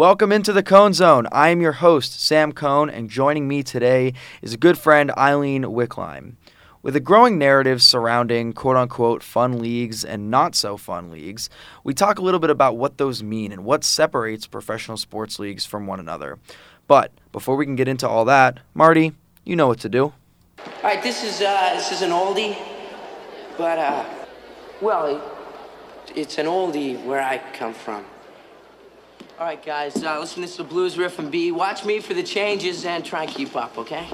Welcome into the Cohn Zone. I am your host, Sam Cohn, and joining me today is a good friend, Eileen Wickline. With a growing narrative surrounding quote unquote fun leagues and not so fun leagues, we talk a little bit about what those mean and what separates professional sports leagues from one another. But before we can get into all that, Marty, you know what to do. All right, this is uh, this is an oldie, but uh, well, it's an oldie where I come from. All right, guys, uh, listen. This is the blues riff and B. Watch me for the changes and try and keep up, okay?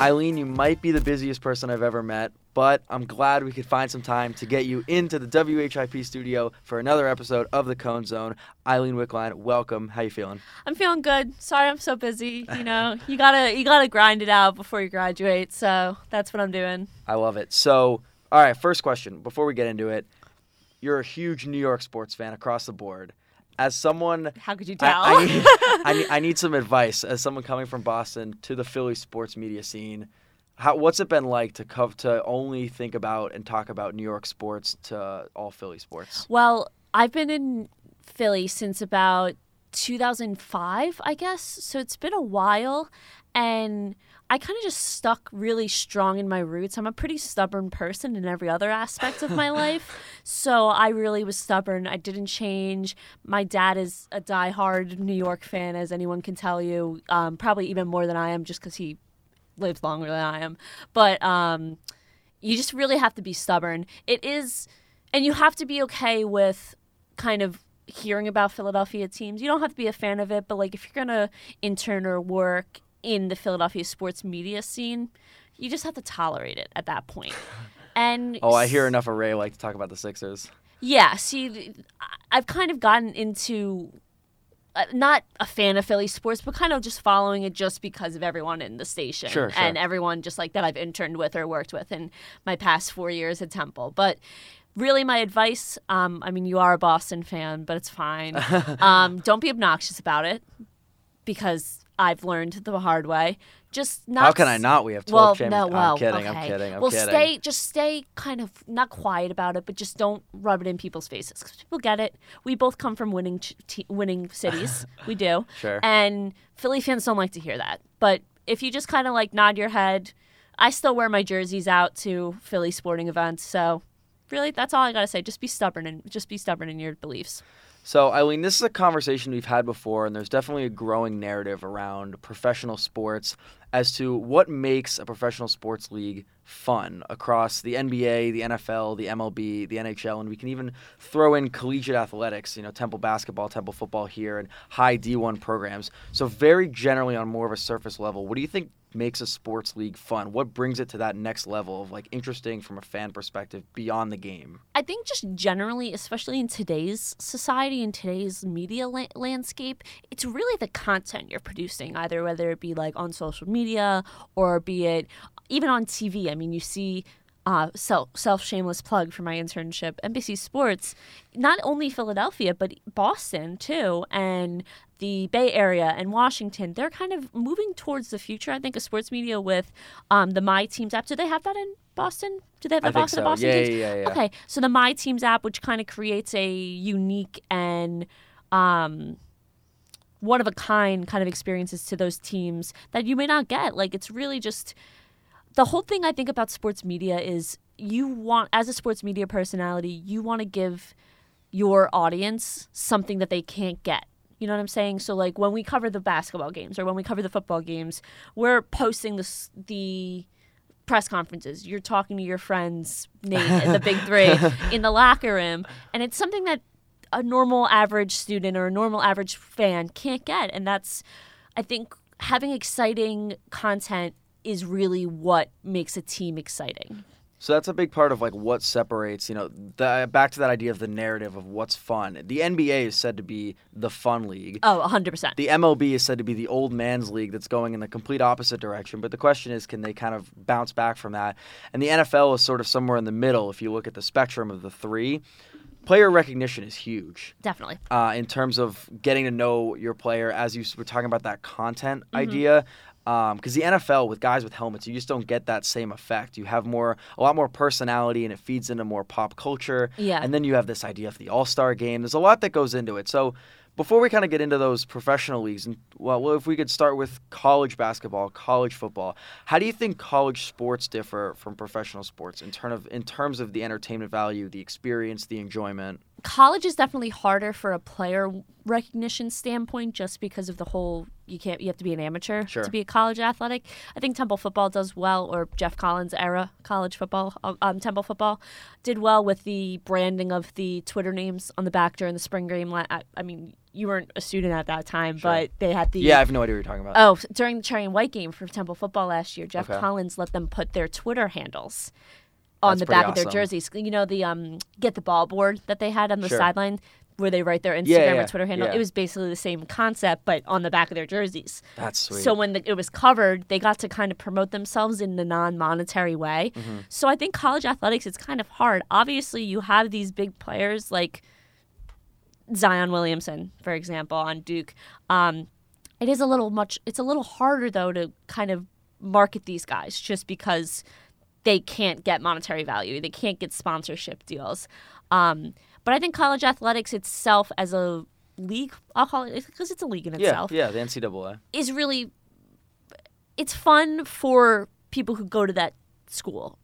Eileen, you might be the busiest person I've ever met, but I'm glad we could find some time to get you into the WHIP studio for another episode of the Cohn Zone. Eileen Wickline, welcome. How you feeling? I'm feeling good. Sorry I'm so busy. You know, you gotta you gotta grind it out before you graduate. So that's what I'm doing. I love it. So, all right, first question before we get into it. You're a huge New York sports fan across the board. As someone, How could you tell? I, I, need, I, need, I need some advice as someone coming from Boston to the Philly sports media scene. How, what's it been like to cov- to only think about and talk about New York sports to all Philly sports? well, I've been in Philly since about 2005, I guess. So it's been a while, and I kind of just stuck really strong in my roots. I'm a pretty stubborn person in every other aspect of my life. So I really was stubborn. I didn't change. My dad is a diehard New York fan, as anyone can tell you, um, probably even more than I am, just because he lives longer than I am. But um, you just really have to be stubborn. It is, and you have to be okay with kind of hearing about Philadelphia teams. You don't have to be a fan of it, but like if you're gonna intern or work in the Philadelphia sports media scene, you just have to tolerate it at that point. And Oh, I hear enough of Ray like to talk about the Sixers. yeah, see, I've kind of gotten into uh, not a fan of Philly sports, but kind of just following it just because of everyone in the station Sure, sure. and everyone just like that I've interned with or worked with in my past four years at Temple. But really, my advice um, I mean, you are a Boston fan, but it's fine. um, don't be obnoxious about it because I've learned the hard way. Just not. How can I not? We have 12 well, champions. no, well, I'm kidding. I'm kidding. I'm well, kidding. stay, just stay kind of not quiet about it, but just don't rub it in people's faces because people get it. We both come from winning, t- winning cities. we do. Sure. And Philly fans don't like to hear that. But if you just kind of like nod your head, I still wear my jerseys out to Philly sporting events. So really, that's all I gotta say. Just be stubborn and just be stubborn in your beliefs. So, Eileen, this is a conversation we've had before, and there's definitely a growing narrative around professional sports as to what makes a professional sports league fun across the NBA, the NFL, the MLB, the NHL, and we can even throw in collegiate athletics, you know, Temple basketball, Temple football here, and high D1 programs. So, very generally on more of a surface level, what do you think makes a sports league fun? What brings it to that next level of like interesting from a fan perspective beyond the game? I think just generally, especially in today's society, in today's media la- landscape, it's really the content you're producing, either whether it be like on social media or be it even on TV. I mean, you see uh, self self shameless plug for my internship, NBC Sports, not only Philadelphia but Boston too, and the Bay Area and Washington. They're kind of moving towards the future. I think of sports media with um, the My Teams app. Do they have that in Boston? Do they have the I Boston so. Boston Yeah, teams? yeah, yeah, yeah. Okay, so the My Teams app, which kind of creates a unique and um, one of a kind kind of experiences to those teams that you may not get. Like it's really just the whole thing I think about sports media is you want as a sports media personality, you want to give your audience something that they can't get. You know what I'm saying? So like when we cover the basketball games or when we cover the football games, we're posting the the press conferences. You're talking to your friends, Nate and the big three in the locker room, and it's something that a normal average student or a normal average fan can't get, and that's I think having exciting content is really what makes a team exciting. So that's a big part of like what separates, you know, the, back to that idea of the narrative of what's fun. The NBA is said to be the fun league. Oh, 100%. The MLB is said to be the old man's league that's going in the complete opposite direction. But the question is, can they kind of bounce back from that? And the NFL is sort of somewhere in the middle if you look at the spectrum of the three. Player recognition is huge Definitely. uh, in terms of getting to know your player as you were talking about that content idea. because the NFL with guys with helmets, you just don't get that same effect. You have more, a lot more personality, and it feeds into more pop culture. Yeah. And then you have this idea of the All Star game. There's a lot that goes into it. So before we kind of get into those professional leagues, and well, if we could start with college basketball, college football, how do you think college sports differ from professional sports in terms of in terms of the entertainment value, the experience, the enjoyment? College is definitely harder for a player recognition standpoint just because of the whole you can't you have to be an amateur Sure. to be a college athletic i think temple football does well or geoff collins era college football um, temple football did well with the branding of the twitter names on the back during the spring game i, I mean you weren't a student at that time but they had the Yeah, I have no idea what you're talking about. Oh, during the cherry and white game for Temple football last year, Geoff Okay. Collins let them put their Twitter handles on That's the back of their jerseys. You know the um get the ball board that they had on the Sure. sideline where they write their Instagram Yeah, yeah, or Twitter handle. yeah. It was basically the same concept, but on the back of their jerseys. That's sweet. So when the, it was covered, they got to kind of promote themselves in a non-monetary way. Mm-hmm. So I think college athletics it's kind of hard. Obviously, you have these big players like Zion Williamson, for example, on Duke. Um, it is a little much. It's a little harder though to kind of market these guys just because they can't get monetary value. They can't get sponsorship deals. Um, but I think college athletics itself as a league, I'll call it because it's a league in itself yeah, yeah, the NCAA. is really it's fun for people who go to that school.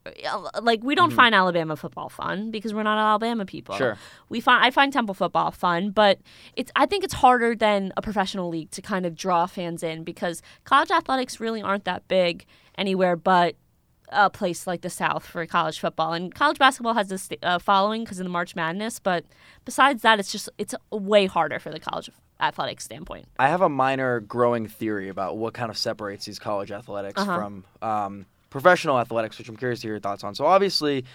Like we don't find Alabama football fun because we're not Alabama people. Mm-hmm. Sure. We find I find Temple football fun, but it's I think it's harder than a professional league to kind of draw fans in because college athletics really aren't that big anywhere but a place like the South for college football. And college basketball has this uh, following because of the March Madness, but besides that, it's just it's way harder for the college athletic standpoint. I have a minor growing theory about what kind of separates these college athletics Uh-huh. from um, professional athletics, which I'm curious to hear your thoughts on. So obviously,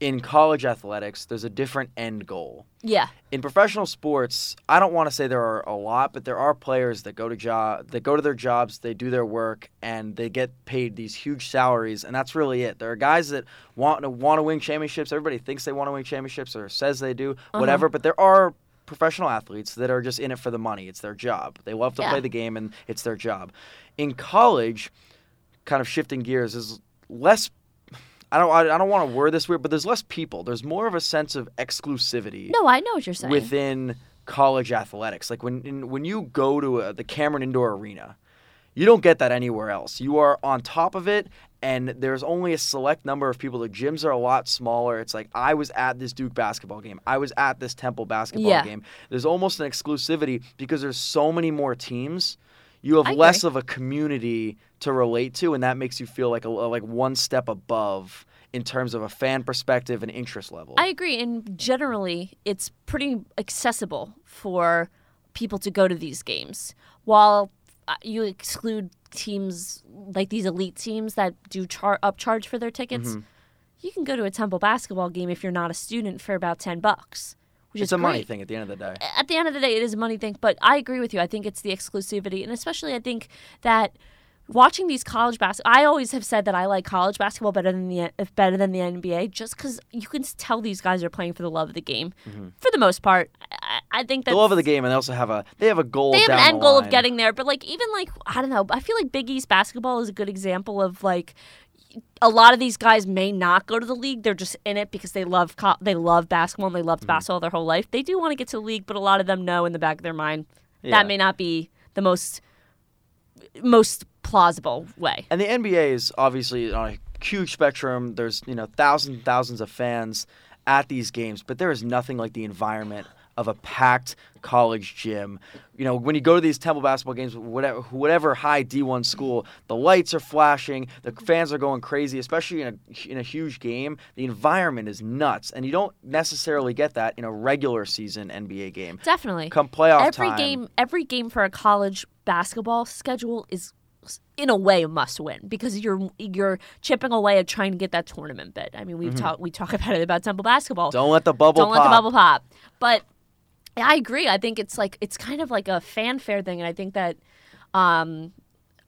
in college athletics, there's a different end goal. Yeah. In professional sports, I don't want to say there are a lot, but there are players that go to job that go to their jobs, they do their work, and they get paid these huge salaries, and that's really it. There are guys that want to want to win championships. Everybody thinks they want to win championships or says they do, Uh-huh. whatever. But there are professional athletes that are just in it for the money. It's their job. They love to Yeah. play the game, and it's their job. In college, kind of shifting gears is less. I don't. I don't want to word this weird, but there's less people. There's more of a sense of exclusivity No, I know what you're saying. within college athletics. Like when in, when you go to a, the Cameron Indoor Arena, you don't get that anywhere else. You are on top of it, and there's only a select number of people. The gyms are a lot smaller. It's like I was at this Duke basketball game. I was at this Temple basketball Yeah. game. There's almost an exclusivity because there's so many more teams. You have I less agree. of a community to relate to, and that makes you feel like a like one step above in terms of a fan perspective and interest level. I agree, and generally, it's pretty accessible for people to go to these games. While uh, you exclude teams like these elite teams that do char- upcharge for their tickets, Mm-hmm. you can go to a Temple basketball game if you're not a student for about ten bucks, which it's is a money thing at the end of the day. At the end of the day, it is a money thing, but I agree with you. I think it's the exclusivity, and especially I think that watching these college basketball. I always have said that I like college basketball better than the if better than the NBA, just because you can tell these guys are playing for the love of the game, for the most part. I, I think that Mm-hmm. the love of the game, and they also have a they have a goal. they have an end goal of getting there, but like even like I don't know. I feel like Big East basketball is a good example of like a lot of these guys may not go to the league. They're just in it because they love co- they love basketball and they loved Mm-hmm. basketball their whole life. They do want to get to the league, but a lot of them know in the back of their mind Yeah. that may not be the most most plausible way. And the NBA is obviously on a huge spectrum. There's you know thousands and thousands of fans at these games, but there is nothing like the environment of a packed college gym. You know, when you go to these Temple basketball games, whatever whatever high D1 school, the lights are flashing, the fans are going crazy, especially in a in a huge game. The environment is nuts, and you don't necessarily get that in a regular season NBA game. Definitely. Come playoff every time, game every game for a college basketball schedule is in a way a must win because you're you're chipping away at trying to get that tournament bid. I mean, we've talked we talk about it about Temple basketball. Mm-hmm. don't let the bubble Don't let pop. the bubble pop. But I agree. I think it's like it's kind of like a fanfare thing, and I think that um,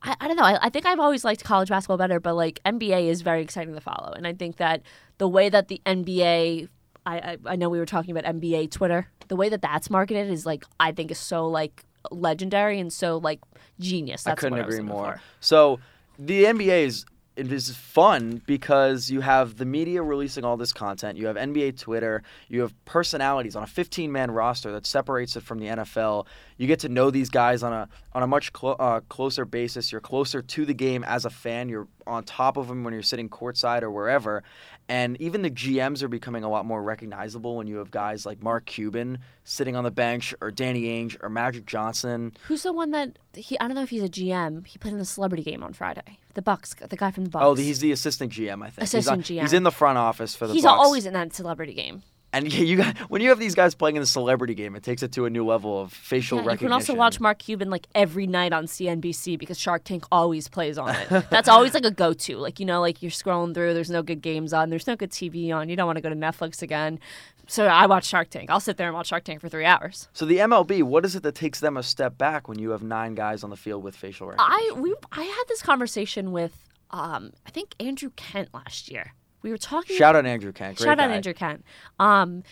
I, I don't know. I, I think I've always liked college basketball better, but like NBA is very exciting to follow, and I think that the way that the NBA, I, I I know we were talking about NBA Twitter, the way that that's marketed is like I think is so like legendary and so like genius. That's I couldn't what I was agree more. for. So the NBA is it is fun because you have the media releasing all this content. You have NBA Twitter. You have personalities on a 15-man roster that separates it from the NFL. You get to know these guys on a on a much clo- uh, closer basis. You're closer to the game as a fan. You're on top of them when you're sitting courtside or wherever. And even the GMs are becoming a lot more recognizable when you have guys like Mark Cuban sitting on the bench, or Danny Ainge, or Magic Johnson. Who's the one that he? I don't know if he's a GM. He played in the celebrity game on Friday. The Bucks, the guy from the oh, Bucks. Oh, he's the assistant GM, I think. Assistant he's GM. He's in the front office for the He's Bucks. always in that celebrity game. And you got, when you have these guys playing in the celebrity game, it takes it to a new level of facial Yeah, you can also watch Mark Cuban like every night on CNBC because Shark Tank always plays on it. That's always like a go-to. Like you know, like you're scrolling through, there's no good games on, there's no good TV on. You don't want to go to Netflix again. So I watch Shark Tank. I'll sit there and watch Shark Tank for three hours. So the MLB, what is it that takes them a step back when you have nine guys on the field with facial recognition? I we I had this conversation with um I think Andrew Kent last year. We were talking. Shout out Andrew Kent. Great Shout out guy. Andrew Kent. Um,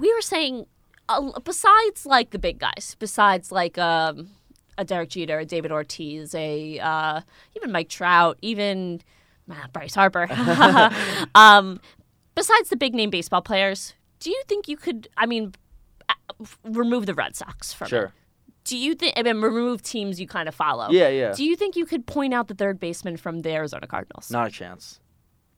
we were saying, uh, besides like the big guys, besides like um, a Derek Jeter, a David Ortiz, a uh, even Mike Trout, even uh, Bryce Harper. um, besides the big name baseball players, do you think you could? I mean, uh, remove the Red Sox from Sure. it. Do you think? I mean, remove teams you kind of follow. Yeah, yeah. Do you think you could point out the third baseman from the Arizona Cardinals? Not a chance.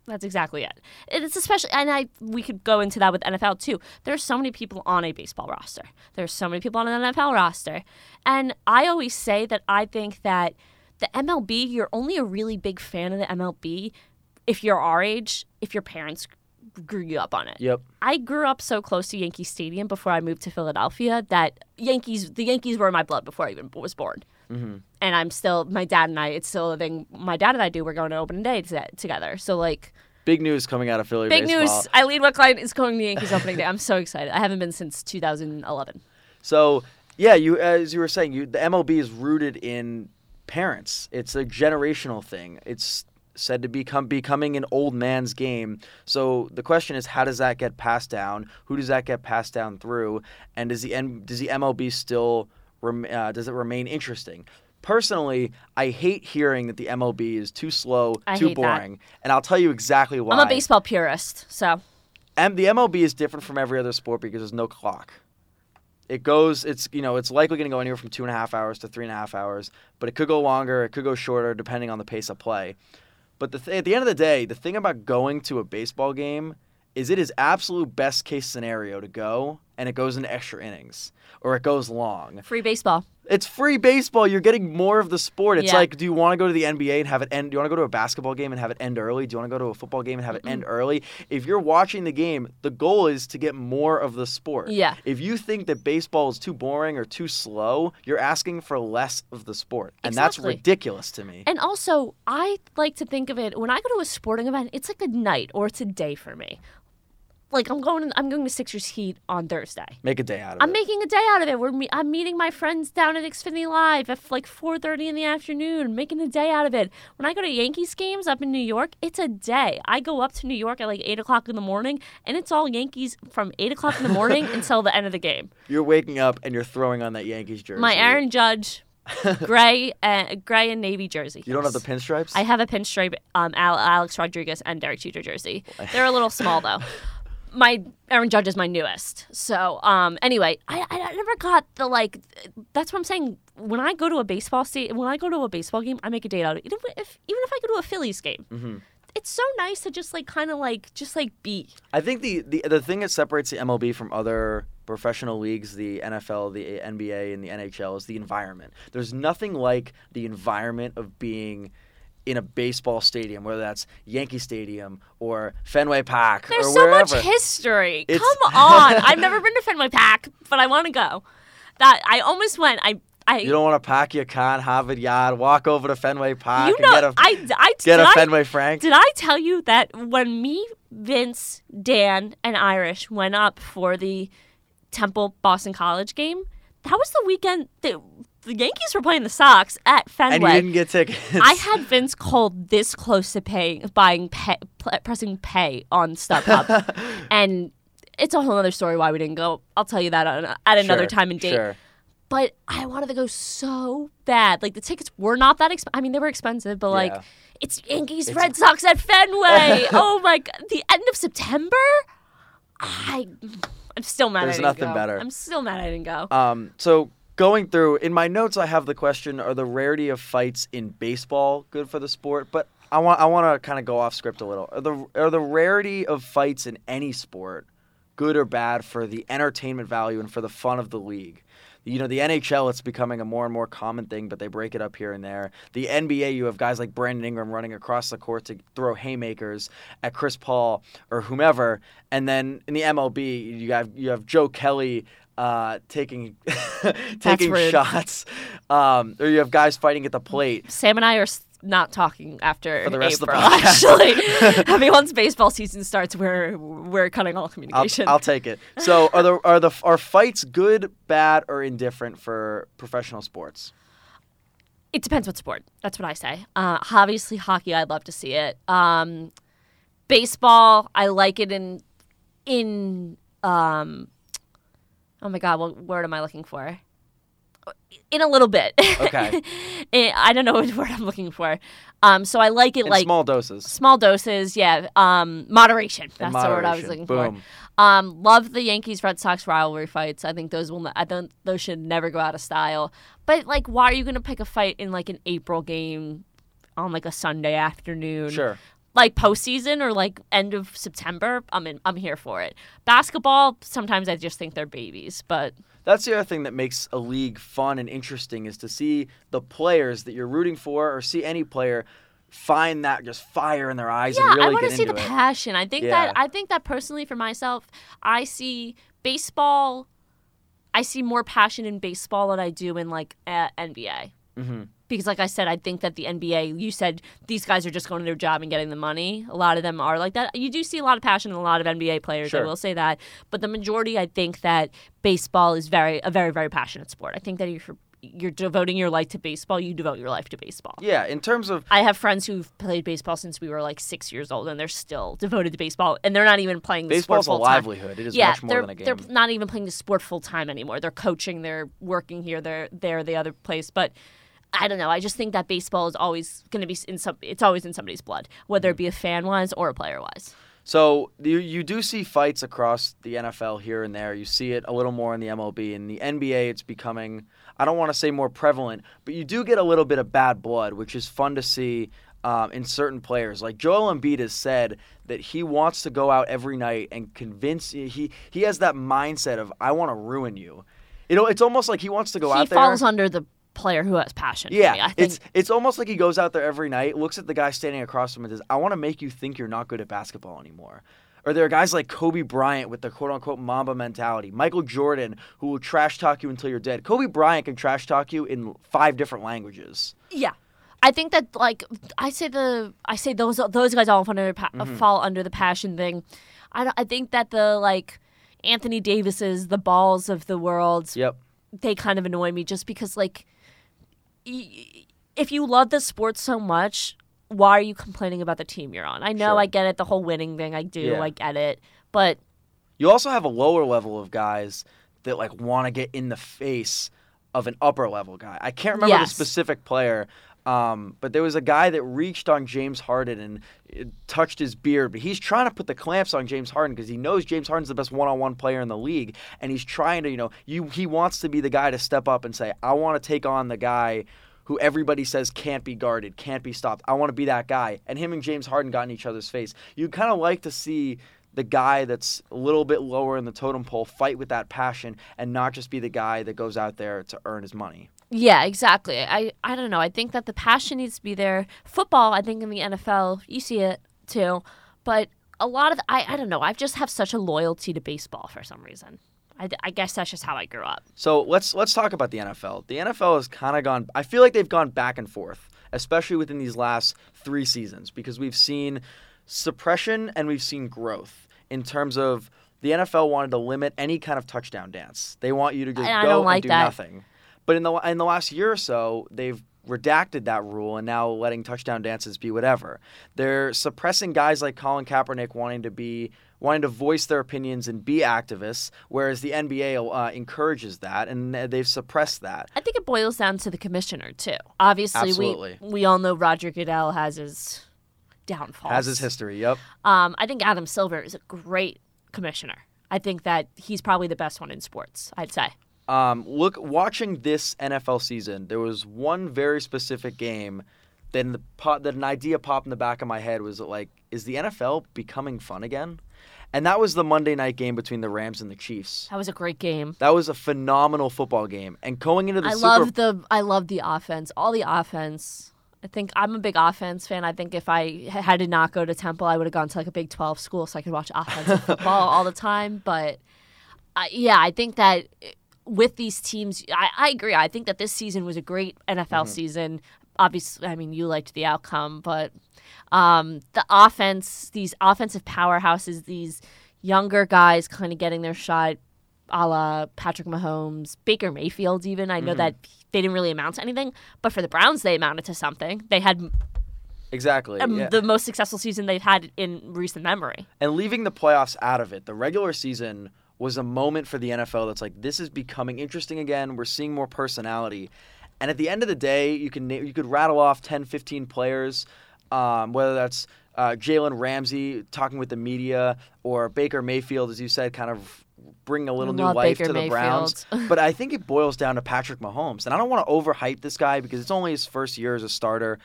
That's exactly it. It's especially, and I we could go into that with NFL too. There's so many people on a baseball roster. There's so many people on an NFL roster, and I always say that I think that the MLB, you're only a really big fan of the MLB if you're our age, if your parents grew you up on it. Yep. I grew up so close to Yankee Stadium before I moved to Philadelphia that Yankees, the Yankees were in my blood before I even was born. Mm-hmm. And I'm still, my dad and I, it's still a thing. My dad and I do. We're going to opening day to, together. So like, Big news coming out of Philly big baseball. news. Eileen Wickline is going to the Yankees opening day. I'm so excited. I haven't been since 2011. So yeah, you as you were saying, you the MLB is rooted in parents. It's a generational thing. It's said to become becoming an old man's game. So the question is, how does that get passed down? Who does that get passed down through? And does the N- does the MLB still rem- uh, does it remain interesting? Personally, I hate hearing that the MLB is too slow, I too hate that. boring, and I'll tell you exactly why. I'm a baseball purist, so M- the MLB is different from every other sport because there's no clock. It goes, it's you know, it's likely going to go anywhere from two and a half hours to three and a half hours, but it could go longer, it could go shorter, depending on the pace of play. But the th- at the end of the day, the thing about going to a baseball game is it is absolute best case scenario to go, and it goes into extra innings or it goes long. free baseball. It's free baseball. You're getting more of the sport. It's Yeah. like, do you want to go to the NBA and have it end? Do you want to go to a basketball game and have it end early? Do you want to go to a football game and have it end early? If you're watching the game, the goal is to get more of the sport. Yeah. If you think that baseball is too boring or too slow, you're asking for less of the sport, and that's ridiculous to me. And also, I like to think of it when I go to a sporting event, it's like a night or it's a day for me. Like I'm going, I'm going to Sixers Heat on Thursday. Make a day out of it. I'm making a day out of it. We're me- I'm meeting my friends down at Xfinity Live at like 4:30 in the afternoon, making a day out of it. When I go to Yankees games up in New York, it's a day. I go up to New York at like eight o'clock in the morning, and it's all Yankees from eight o'clock in the morning until the end of the game. you're waking up and you're throwing on that Yankees jersey. My Aaron Judge, gray and gray and navy jersey. You don't have the pinstripes. I have a pinstripe um, Alex Rodriguez and Derek Jeter jersey. They're a little small though. My Aaron Judge is my newest. So um, anyway, I, I never got the like. That's what I'm saying. When I go to a baseball state, when I go to a baseball game, I make a date out of it. Even if even if I go to a Phillies game, Mm-hmm. it's so nice to just like kind of like just like be. I think the, the the thing that separates the MLB from other professional leagues, the NFL, the NBA, and the NHL, is the environment. There's nothing like the environment of being in a baseball stadium, whether that's Yankee Stadium or Fenway Park There's so much history. It's- Come on, I've never been to Fenway Park, but I want to go. That I almost went. I I you don't want to pack your car in Harvard Yard, walk over to Fenway Park, you and know get a I I get a Fenway Frank. Did I tell you that when me, Vince, Dan, and Irish went up for the Temple Boston College game, that was the weekend that the Yankees were playing the Sox at Fenway. and you didn't get tickets. I had Vince Cole this close to paying, buying, pay, pressing pay on StubHub, and it's a whole other story why we didn't go. I'll tell you that on, at another Sure, time and date. Sure. but I wanted to go so bad. Like the tickets were not that expensive. I mean, they were expensive, but like Yeah. it's Yankees, It's- Red Sox at Fenway. oh my god, the end of September. I, I'm still mad. I There's nothing go. better. I'm still mad I didn't go. Um, so going through in my notes, I have the question: Are the rarity of fights in baseball good for the sport? But I want I want to kind of go off script a little. Are the are the rarity of fights in any sport good or bad for the entertainment value and for the fun of the league? You know, the NHL, it's becoming a more and more common thing, but they break it up here and there. The NBA, you have guys like Brandon Ingram running across the court to throw haymakers at Chris Paul or whomever. And then in the MLB, you have you have Joe Kelly uh, taking taking shots, um, or you have guys fighting at the plate. Sam and I are not talking after For the rest of the podcast. Actually, I mean, once baseball season starts, we're we're cutting all I'll, communication. I'll take it. So, are the are the are fights good, bad, or indifferent for professional sports? It depends what sport. That's what I say. Uh, obviously, hockey. I'd love to see it. Um, baseball. I like it in in. Um, oh my god, what word am I looking for? In a little bit. Okay. Eh, I don't know what word I'm looking for. Um, so I like it In like small doses. small doses. Yeah. Um, moderation. That's the word I was moderation. looking Boom. for. Um, love the Yankees Red Sox rivalry fights. I think those will. Not, I don't. Those should never go out of style. But like, why are you gonna pick a fight in like an April game on like a Sunday afternoon? Sure. Like postseason or like end of September. I'm in. I'm here for it. Basketball. Sometimes I just think they're babies, but That's the other thing that makes a league fun and interesting is to see the players that you're rooting for, or see any player find that just fire in their eyes yeah, and really I want to see the it. passion. I think Yeah. that I think that personally for myself, I see baseball. I see more passion in baseball than I do in like uh, NBA. Hmm Because, like I said, I think that the NBA. You said these guys are just going to their job and getting the money. A lot of them are like that. You do see a lot of passion in a lot of NBA players. I will say that, but the majority, I think that baseball is very a very very passionate sport. I think that if you're you're devoting your life to baseball, you devote your life to baseball. Yeah, in terms of I have friends who've played baseball since we were like six years old, and they're still devoted to baseball, and they're not even playing the baseball's a sport full time. livelihood. It is Yeah, much more than a game. they're not even playing the sport full time anymore. They're coaching, they're working here, they're there, the other place, but. I don't know. I just think that baseball is always going to be in some. It's always in somebody's blood, whether it be a fan wise or a player wise. So you you do see fights across the NFL here and there. You see it a little more in the MLB. In the NBA, it's becoming I don't want to say more prevalent, but you do get a little bit of bad blood, which is fun to see um, in certain players. Like Joel Embiid has said that he wants to go out every night and convince he he has that mindset of I want to ruin you. You know, it's almost like he wants to go he out there. falls under the player who has passion. Yeah, it's it's almost like he goes out there every night, looks at the guy standing across from him, and says, "I want to make you think you're not good at basketball anymore." Or there are guys like Kobe Bryant with the quote unquote Mamba mentality, Michael Jordan who will trash talk you until you're dead. Kobe Bryant can trash talk you in five different languages. Yeah, I think that like I say the I say those those guys all fall under pa- Mm-hmm. fall under the passion thing. I I think that the like Anthony Davis's the balls of the world Yep. they kind of annoy me just because like if you love the sport so much why are you complaining about the team you're on i know Sure. i get it the whole winning thing i do Yeah. i get it but You also have a lower level of guys that like want to get in the face of an upper level guy. I can't remember Yes. the specific player, um, but there was a guy that reached on James Harden and uh, touched his beard. But he's trying to put the clamps on James Harden because he knows James Harden's the best one-on-one player in the league, and he's trying to, you know, you he wants to be the guy to step up and say, I want to take on the guy. Who everybody says can't be guarded, can't be stopped. I want to be that guy. And him and James Harden got in each other's face. You kind of like to see the guy that's a little bit lower in the totem pole fight with that passion and not just be the guy that goes out there to earn his money. Yeah exactly i i don't know i think that the passion needs to be there football i think in the nfl you see it too but a lot of I, I don't know i just have such a loyalty to baseball for some reason I, I guess that's just how i grew up So let's let's talk about the NFL. The NFL has kind of gone. I feel like they've gone back and forth, especially within these last three seasons, because we've seen suppression and we've seen growth in terms of the NFL wanted to limit any kind of touchdown dance. They want you to just And go don't and do that. nothing. But in the in the last year or so, they've redacted that rule and now letting touchdown dances be whatever. They're suppressing guys like Colin Kaepernick wanting to be wanting to voice their opinions and be activists, whereas the NBA uh, encourages that and they've suppressed that. I think it boils down to the commissioner too. Obviously, Absolutely. we we all know Roger Goodell has his downfall. Has his history, yep. Um, I think Adam Silver is a great commissioner. I think that he's probably the best one in sports. I'd say. Um, look, watching this NFL season, there was one very specific game. Then the that an idea popped in the back of my head was like, is the NFL becoming fun again? And that was the Monday night game between the Rams and the Chiefs. That was a great game. That was a phenomenal football game. And going into the I Super love the I love the offense. All the offense. I think I'm a big offense fan. I think if I had to not go to Temple, I would have gone to like a Big 12 school so I could watch offensive football all the time. But I yeah, I think that with these teams, I, I agree. I think that this season was a great NFL season. Obviously, I mean, you liked the outcome, but um, the offense, these offensive powerhouses, these younger guys kind of getting their shot, a la Patrick Mahomes, Baker Mayfield, even. I know that they didn't really amount to anything, but for the Browns, they amounted to something. They had exactly um, yeah. the most successful season they've had in recent memory. and leaving the playoffs out of it, the regular season was a moment for the NFL that's like this is becoming interesting again. We're seeing more personality. And at the end of the day, you can you could rattle off 10, 15 players, um, whether that's uh, Jalen Ramsey talking with the media or Baker Mayfield, as you said, kind of bring a little new life Baker to the Browns. But I think it boils down to Patrick Mahomes. And I don't want to overhype this guy because it's only his first year as a starter.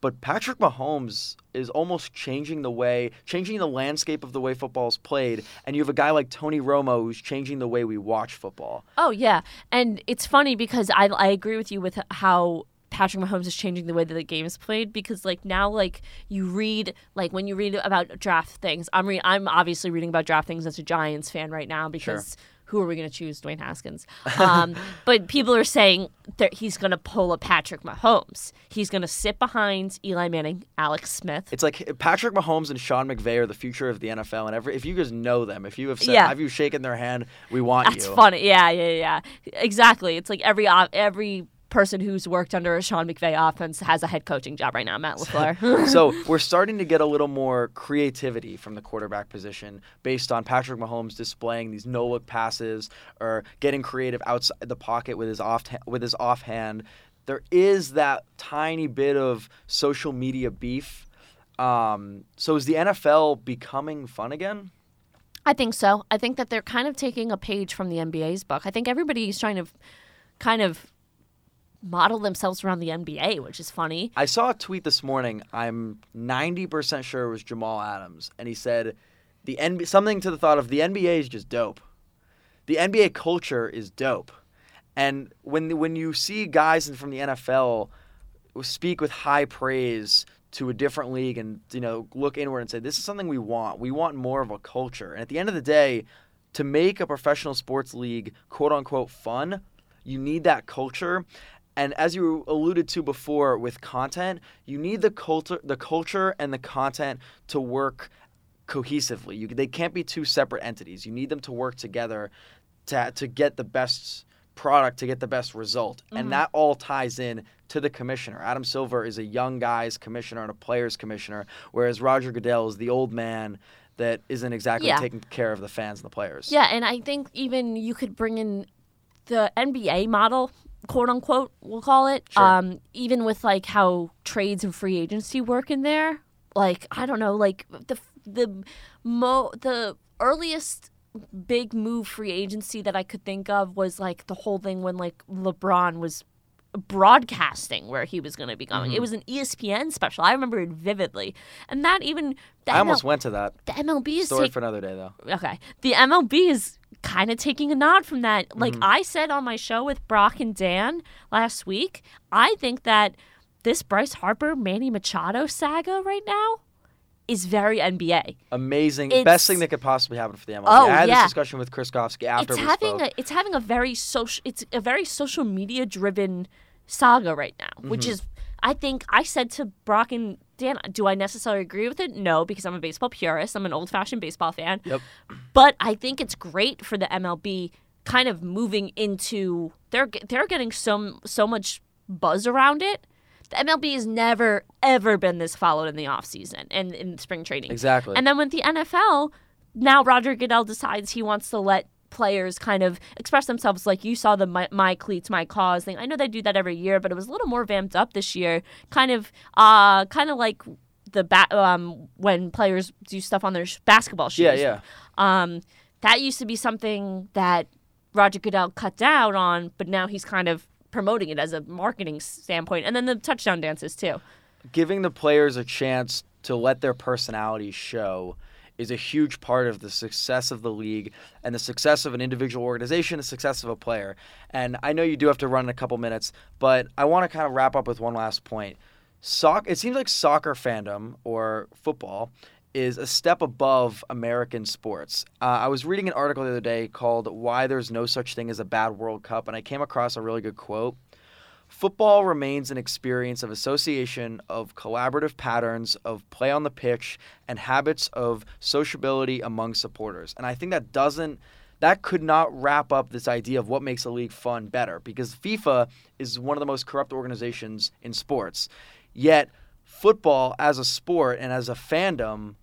But Patrick Mahomes is almost changing the way, changing the landscape of the way football is played. And you have a guy like Tony Romo who's changing the way we watch football. Oh yeah, and it's funny because I I agree with you with how Patrick Mahomes is changing the way that the game is played because like now like you read like when you read about draft things I'm re- I'm obviously reading about draft things as a Giants fan right now because who are we going to choose Dwayne Haskins um, but people are saying that he's going to pull a Patrick Mahomes he's going to sit behind Eli Manning Alex Smith It's like Patrick Mahomes and Sean McVay are the future of the NFL. And every, if you guys know them, if you have said, Yeah. have you shaken their hand, we want you. That's funny. Yeah, yeah, yeah. Exactly. It's like every every person who's worked under a Sean McVay offense has a head coaching job right now, Matt LaFleur. so we're starting to get a little more creativity from the quarterback position based on Patrick Mahomes displaying these no look passes or getting creative outside the pocket with his off with his offhand. There is that tiny bit of social media beef. Um, so is the NFL becoming fun again? I think so. I think that they're kind of taking a page from the NBA's book. I think everybody's trying to kind of model themselves around the NBA, which is funny. I saw a tweet this morning. I'm 90% sure it was Jamal Adams, and he said the NBA, something to the thought of the NBA is just dope. The NBA culture is dope, and when when you see guys from the NFL speak with high praise to a different league and you know look inward and say this is something we want. We want more of a culture. And at the end of the day, to make a professional sports league quote unquote fun, you need that culture. And as you alluded to before with content, you need the culture the culture and the content to work cohesively. You, they can't be two separate entities. You need them to work together to to get the best product to get the best result. And mm-hmm. that all ties in to the commissioner. Adam Silver is a young guy's commissioner and a player's commissioner, whereas Roger Goodell is the old man that isn't exactly Yeah. taking care of the fans and the players. Yeah, and I think even you could bring in the NBA model, quote unquote, we'll call it. Sure. Um, even with like how trades and free agency work in there. Like I don't know, like the the mo the earliest big move free agency that I could think of was like the whole thing when like LeBron was broadcasting where he was going to be going. Mm-hmm. It was an ESPN special. I remember it vividly. And that even I almost went to that. the MLB is Story take- for another day, though. okay. The MLB is kind of taking a nod from that. Like Mm-hmm. I said on my show with Brock and Dan last week, I think that this Bryce Harper Manny Machado saga right now is very NBA. Amazing. It's- Best thing that could possibly happen for the MLB. Oh, I had yeah. this discussion with Chris Kofsky after it's having spoke. a it's having a very social it's a very social media driven saga right now, which Mm-hmm. is I think I said to Brock and Dan, do I necessarily agree with it? No, because I'm a baseball purist. I'm an old fashioned baseball fan. Yep. But I think it's great for the MLB kind of moving into they're they're getting so so much buzz around it. The MLB has never ever been this followed in the offseason and in spring training. Exactly. And then with the NFL, now Roger Goodell decides he wants to let players kind of express themselves like you saw the my, my, cleats my cause thing. I know they do that every year but it was a little more vamped up this year kind of uh kind of like the bat um when players do stuff on their sh- basketball shoes. Yeah, yeah. um that used to be something that roger goodell cut down on but now he's kind of promoting it as a marketing standpoint and then the touchdown dances too. Giving the players a chance to let their personalities show is a huge part of the success of the league and the success of an individual organization, the success of a player. And I know you do have to run in a couple minutes, but I want to kind of wrap up with one last point. Soc- it seems like soccer fandom or football is a step above American sports. Uh, I was reading an article the other day called Why There's No Such Thing as a Bad World Cup, and I came across a really good quote. Football remains an experience of association of collaborative patterns of play on the pitch and habits of sociability among supporters. And I think that doesn't that could not wrap up this idea of what makes a league fun better because FIFA is one of the most corrupt organizations in sports. Yet football as a sport and as a fandom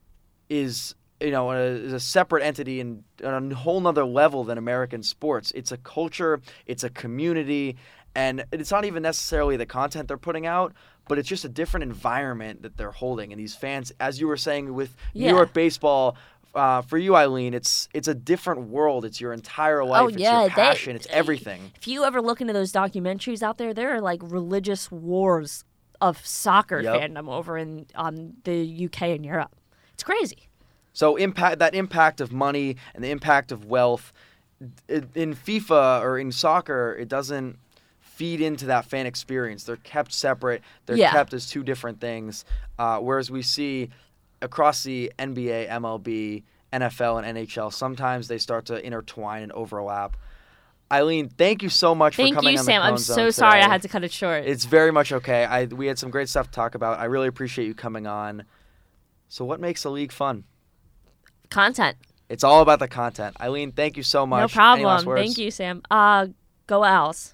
is you know is a separate entity and on a whole nother level than American sports. It's a culture, it's a community, and it's not even necessarily the content they're putting out, but it's just a different environment that they're holding. And these fans, as you were saying with Yeah. New York baseball. Uh, for you, Eileen, it's it's a different world. It's your entire life. Oh, it's yeah, your they- passion. it's everything. if you ever look into those documentaries out there, there are like religious wars of soccer Yep. fandom over in um, the UK and Europe. It's crazy. So impact that impact of money and the impact of wealth in FIFA or in soccer, it doesn't feed into that fan experience. They're kept separate. They're Yeah. kept as two different things. Uh, whereas we see across the NBA, MLB, NFL, and NHL, sometimes they start to intertwine and overlap. Eileen, thank you so much Thank for coming you, on Sam. I'm so sorry I had to cut it short. It's very much okay. I we had some great stuff to talk about. I really appreciate you coming on. So, what makes a league fun? Content. It's all about the content. Eileen, thank you so much. No problem. Thank you, Sam. Uh, go Owls.